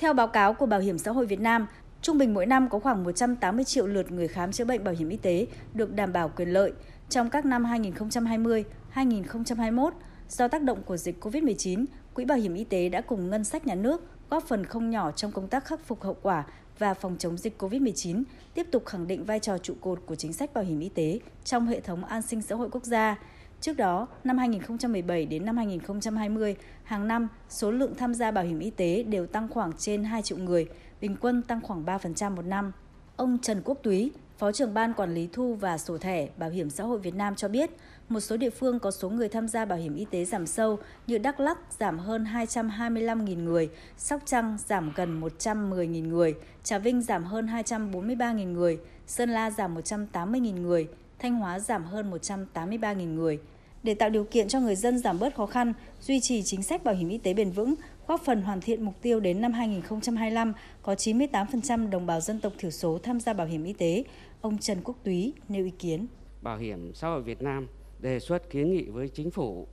Theo báo cáo của Bảo hiểm xã hội Việt Nam, trung bình mỗi năm có khoảng 180 triệu lượt người khám chữa bệnh bảo hiểm y tế được đảm bảo quyền lợi. Trong các năm 2020, 2021, do tác động của dịch COVID-19, Quỹ Bảo hiểm Y tế đã cùng ngân sách nhà nước góp phần không nhỏ trong công tác khắc phục hậu quả và phòng chống dịch COVID-19, tiếp tục khẳng định vai trò trụ cột của chính sách bảo hiểm y tế trong hệ thống an sinh xã hội quốc gia. Trước đó, năm 2017 đến năm 2020, hàng năm, số lượng tham gia bảo hiểm y tế đều tăng khoảng trên 2 triệu người, bình quân tăng khoảng 3% một năm. Ông Trần Quốc Túy, Phó trưởng Ban Quản lý Thu và Sổ thẻ Bảo hiểm xã hội Việt Nam cho biết, một số địa phương có số người tham gia bảo hiểm y tế giảm sâu như Đắk Lắk giảm hơn 225.000 người, Sóc Trăng giảm gần 110.000 người, Trà Vinh giảm hơn 243.000 người, Sơn La giảm 180.000 người, Thanh Hóa giảm hơn 183.000 người. Để tạo điều kiện cho người dân giảm bớt khó khăn, duy trì chính sách bảo hiểm y tế bền vững, góp phần hoàn thiện mục tiêu đến năm 2025 có 98% đồng bào dân tộc thiểu số tham gia bảo hiểm y tế, ông Trần Quốc Túy nêu ý kiến. Bảo hiểm xã hội Việt Nam đề xuất kiến nghị với chính phủ,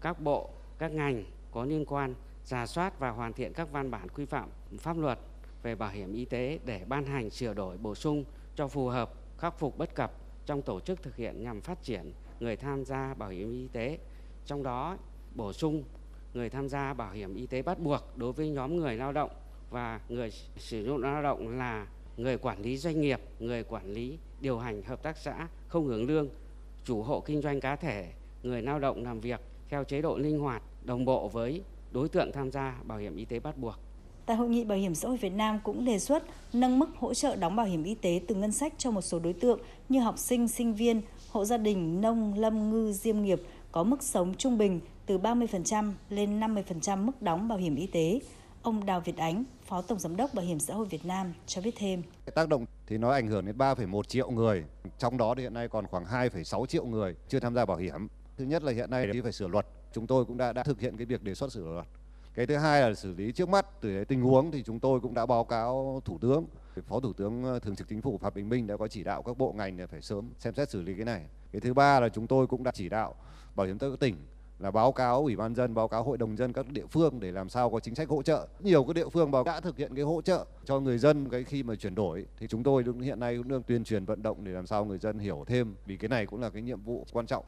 các bộ, các ngành có liên quan giả soát và hoàn thiện các văn bản quy phạm pháp luật về bảo hiểm y tế để ban hành sửa đổi bổ sung cho phù hợp khắc phục bất cập trong tổ chức thực hiện nhằm phát triển người tham gia bảo hiểm y tế trong đó bổ sung người tham gia bảo hiểm y tế bắt buộc đối với nhóm người lao động và người sử dụng lao động là người quản lý doanh nghiệp, người quản lý điều hành hợp tác xã không hưởng lương, chủ hộ kinh doanh cá thể, người lao động làm việc theo chế độ linh hoạt, đồng bộ với đối tượng tham gia bảo hiểm y tế bắt buộc. Tại hội nghị Bảo hiểm xã hội Việt Nam cũng đề xuất nâng mức hỗ trợ đóng bảo hiểm y tế từ ngân sách cho một số đối tượng như học sinh, sinh viên, hộ gia đình, nông, lâm, ngư, diêm nghiệp có mức sống trung bình từ 30% lên 50% mức đóng bảo hiểm y tế. Ông Đào Việt Ánh, Phó Tổng Giám đốc Bảo hiểm xã hội Việt Nam cho biết thêm. Tác động thì nó ảnh hưởng đến 3,1 triệu người, trong đó thì hiện nay còn khoảng 2,6 triệu người chưa tham gia bảo hiểm. Thứ nhất là hiện nay thì phải sửa luật, chúng tôi cũng đã đã thực hiện cái việc đề xuất sửa luật. Cái thứ hai là xử lý trước mắt từ tình huống thì chúng tôi cũng đã báo cáo Thủ tướng, Phó Thủ tướng ờ, Thường trực Chính phủ Phạm Bình Minh đã có chỉ đạo các bộ ngành phải sớm xem xét xử lý cái này. Cái thứ ba là chúng tôi cũng đã chỉ đạo Bảo hiểm xã hội tỉnh là báo cáo ủy ban dân báo cáo hội đồng dân các địa phương để làm sao có chính sách hỗ trợ. Nhiều các địa phương báo đã thực hiện cái hỗ trợ cho người dân cái khi mà chuyển đổi. Thì chúng tôi hiện nay cũng đang tuyên truyền vận động để làm sao người dân hiểu thêm vì cái này cũng là cái nhiệm vụ quan trọng.